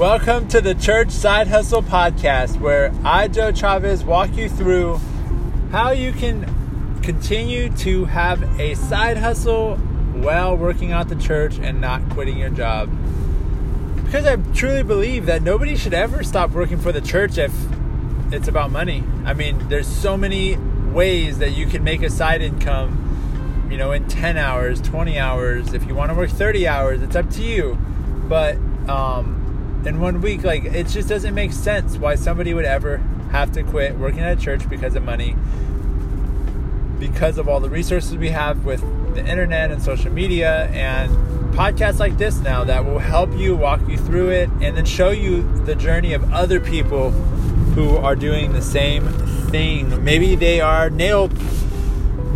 Welcome to the Church Side Hustle Podcast, where I, Joe Chavez, walk you through how you can continue to have a side hustle while working out the church and not quitting your job. Because I truly believe that nobody should ever stop working for the church if it's about money. I mean, there's so many ways that you can make a side income, you know, in 10 hours, 20 hours. If you want to work 30 hours, it's up to you. But, um, in one week, like it just doesn't make sense why somebody would ever have to quit working at a church because of money, because of all the resources we have with the internet and social media and podcasts like this now that will help you walk you through it and then show you the journey of other people who are doing the same thing. Maybe they are nail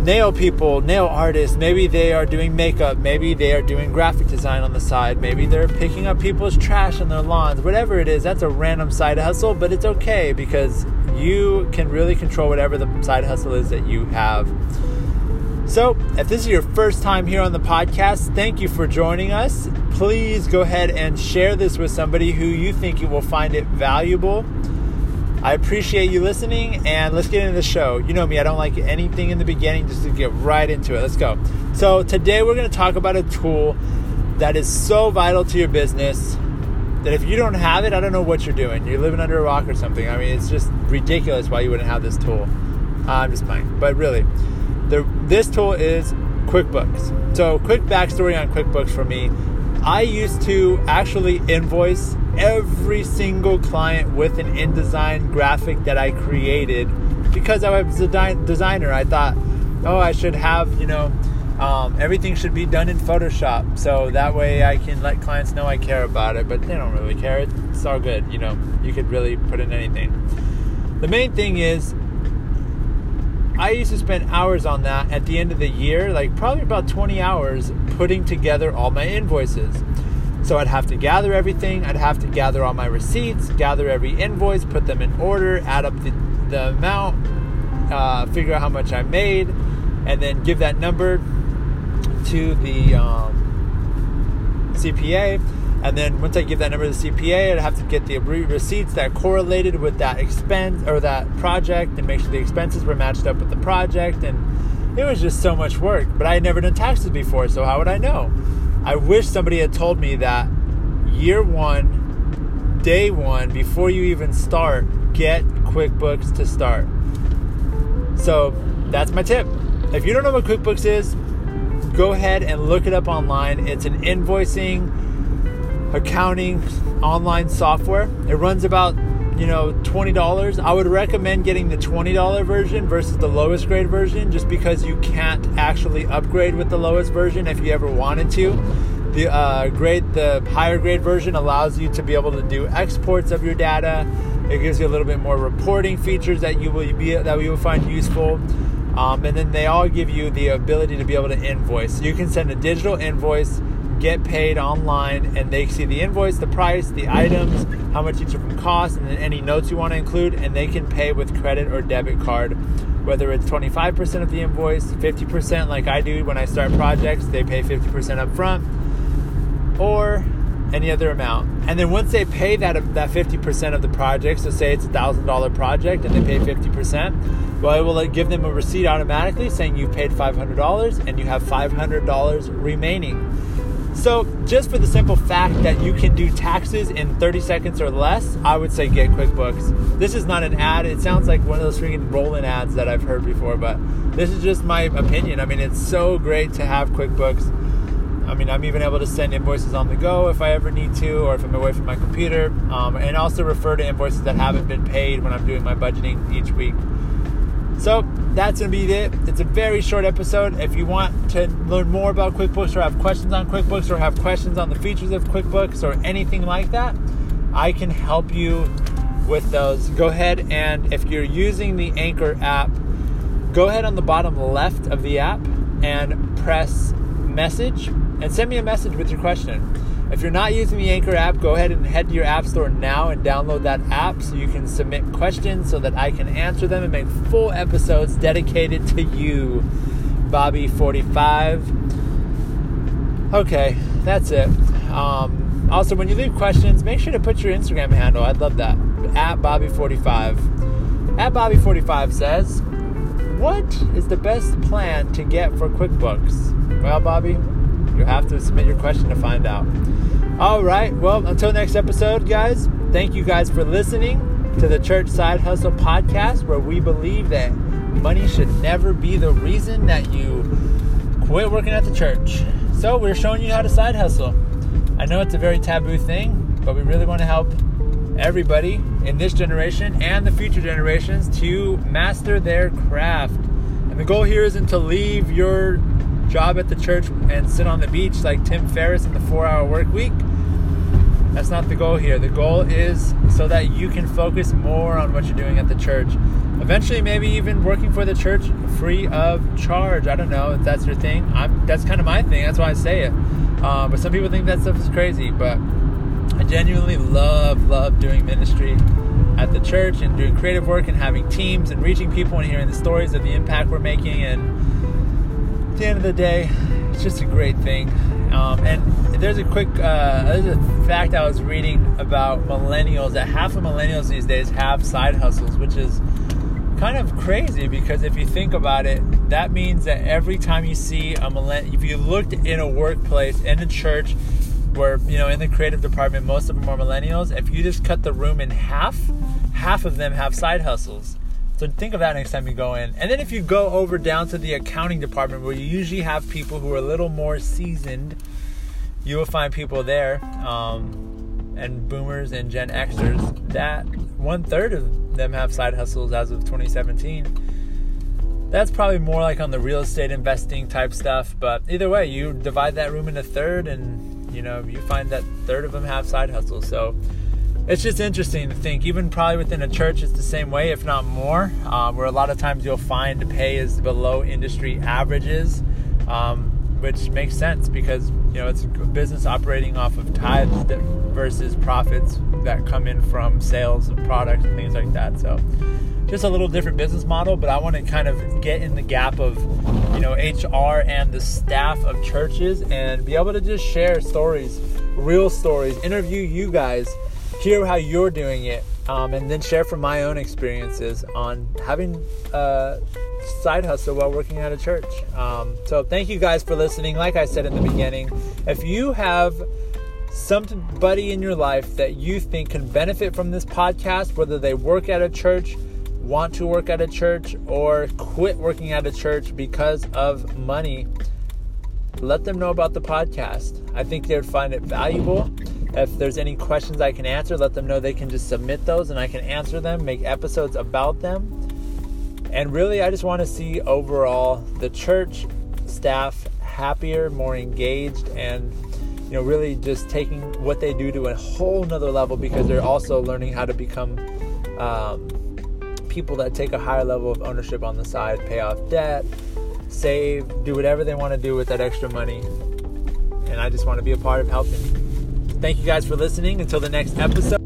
nail people, nail artists. Maybe they are doing makeup. Maybe they are doing graphic design on the side. Maybe they're picking up people's trash on their lawns. Whatever it is, that's a random side hustle, but it's okay because you can really control whatever the side hustle is that you have. So, if this is your first time here on the podcast, thank you for joining us. Please go ahead and share this with somebody who you think you will find it valuable. I appreciate you listening, and let's get into the show. You know me, I don't like anything in the beginning, just to get right into it. Let's go. So, today we're going to talk about a tool that is so vital to your business that if you don't have it, I don't know what you're doing. You're living under a rock or something. I mean, it's just ridiculous why you wouldn't have this tool. Uh, I'm just playing. But really, the, this tool is QuickBooks. So, quick backstory on QuickBooks for me. I used to actually invoice every single client with an InDesign graphic that I created because I was a designer. I thought, oh, I should have, you know, um, everything should be done in Photoshop so that way I can let clients know I care about it, but they don't really care. It's all good, you know, you could really put in anything. The main thing is, I used to spend hours on that at the end of the year, like probably about 20 hours putting together all my invoices. So I'd have to gather everything, I'd have to gather all my receipts, gather every invoice, put them in order, add up the, the amount, uh, figure out how much I made, and then give that number to the um, CPA. And then once I give that number to the CPA, I'd have to get the receipts that correlated with that expense or that project and make sure the expenses were matched up with the project. And it was just so much work. But I had never done taxes before, so how would I know? I wish somebody had told me that year one, day one, before you even start, get QuickBooks to start. So that's my tip. If you don't know what QuickBooks is, go ahead and look it up online. It's an invoicing, accounting, online software. It runs about you know, $20. I would recommend getting the $20 version versus the lowest grade version just because you can't actually upgrade with the lowest version if you ever wanted to. The uh, grade, the higher grade version allows you to be able to do exports of your data. It gives you a little bit more reporting features that you will be that you will find useful. Um, and then they all give you the ability to be able to invoice. You can send a digital invoice get paid online and they see the invoice, the price, the items, how much each of them cost, and then any notes you want to include, and they can pay with credit or debit card. Whether it's 25% of the invoice, 50% like I do when I start projects, they pay 50% up front, or any other amount. And then once they pay that that 50% of the project, so say it's a thousand dollar project and they pay 50%, well, I will give them a receipt automatically saying you've paid $500 and you have $500 remaining. So, just for the simple fact that you can do taxes in 30 seconds or less, I would say get QuickBooks. This is not an ad. It sounds like one of those freaking rolling ads that I've heard before, but this is just my opinion. I mean, it's so great to have QuickBooks. I mean, I'm even able to send invoices on the go if I ever need to, or if I'm away from my computer, um, and also refer to invoices that haven't been paid when I'm doing my budgeting each week. So that's going to be it. It's a very short episode. If you want to learn more about QuickBooks or have questions on QuickBooks or have questions on the features of QuickBooks or anything like that, I can help you with those. Go ahead and if you're using the Anchor app, go ahead on the bottom left of the app and press message and send me a message with your question. If you're not using the Anchor app, go ahead and head to your App Store now and download that app so you can submit questions so that I can answer them and make full episodes dedicated to you, Bobby45. Okay, that's it. Um, also, when you leave questions, make sure to put your Instagram handle. I'd love that. At Bobby45. At Bobby45 says, What is the best plan to get for QuickBooks? Well, Bobby, you have to submit your question to find out. All right. Well, until next episode, guys, thank you guys for listening to the Church Side Hustle podcast, where we believe that money should never be the reason that you quit working at the church. So, we're showing you how to side hustle. I know it's a very taboo thing, but we really want to help everybody in this generation and the future generations to master their craft. And the goal here isn't to leave your job at the church and sit on the beach like Tim Ferriss in the four hour work week. That's not the goal here. The goal is so that you can focus more on what you're doing at the church. Eventually, maybe even working for the church free of charge. I don't know if that's your thing. I'm, that's kind of my thing. That's why I say it. Um, but some people think that stuff is crazy. But I genuinely love, love doing ministry at the church and doing creative work and having teams and reaching people and hearing the stories of the impact we're making. And at the end of the day, it's just a great thing. Um, and there's a quick, uh, there's a fact I was reading about millennials that half of millennials these days have side hustles, which is kind of crazy because if you think about it, that means that every time you see a millennial, if you looked in a workplace, in a church, where you know in the creative department most of them are millennials if you just cut the room in half half of them have side hustles so think of that next time you go in. And then if you go over down to the accounting department where you usually have people who are a little more seasoned you will find people there um, and boomers and gen xers. That one third of them have side hustles as of 2017 that's probably more like on the real estate investing type stuff but either way you divide that room into third and you know, you find that third of them have side hustles. So it's just interesting to think, even probably within a church, it's the same way, if not more, um, where a lot of times you'll find the pay is below industry averages, um, which makes sense because, you know, it's a business operating off of tithes versus profits that come in from sales of products and things like that. So just a little different business model, but I want to kind of get in the gap of, you know, HR and the staff of churches and be able to just share stories, real stories, interview you guys, hear how you're doing it, um, and then share from my own experiences on having a side hustle while working at a church. Um, so thank you guys for listening. Like I said in the beginning, if you have somebody in your life that you think can benefit from this podcast, whether they work at a church, want to work at a church or quit working at a church because of money, let them know about the podcast. I think they would find it valuable. If there's any questions I can answer, let them know they can just submit those and I can answer them, make episodes about them. And really, I just want to see overall the church staff happier, more engaged, and you know, really just taking what they do to a whole nother level because they're also learning how to become um, people that take a higher level of ownership on the side, pay off debt, save, do whatever they want to do with that extra money. And I just want to be a part of helping. Thank you guys for listening. Until the next episode.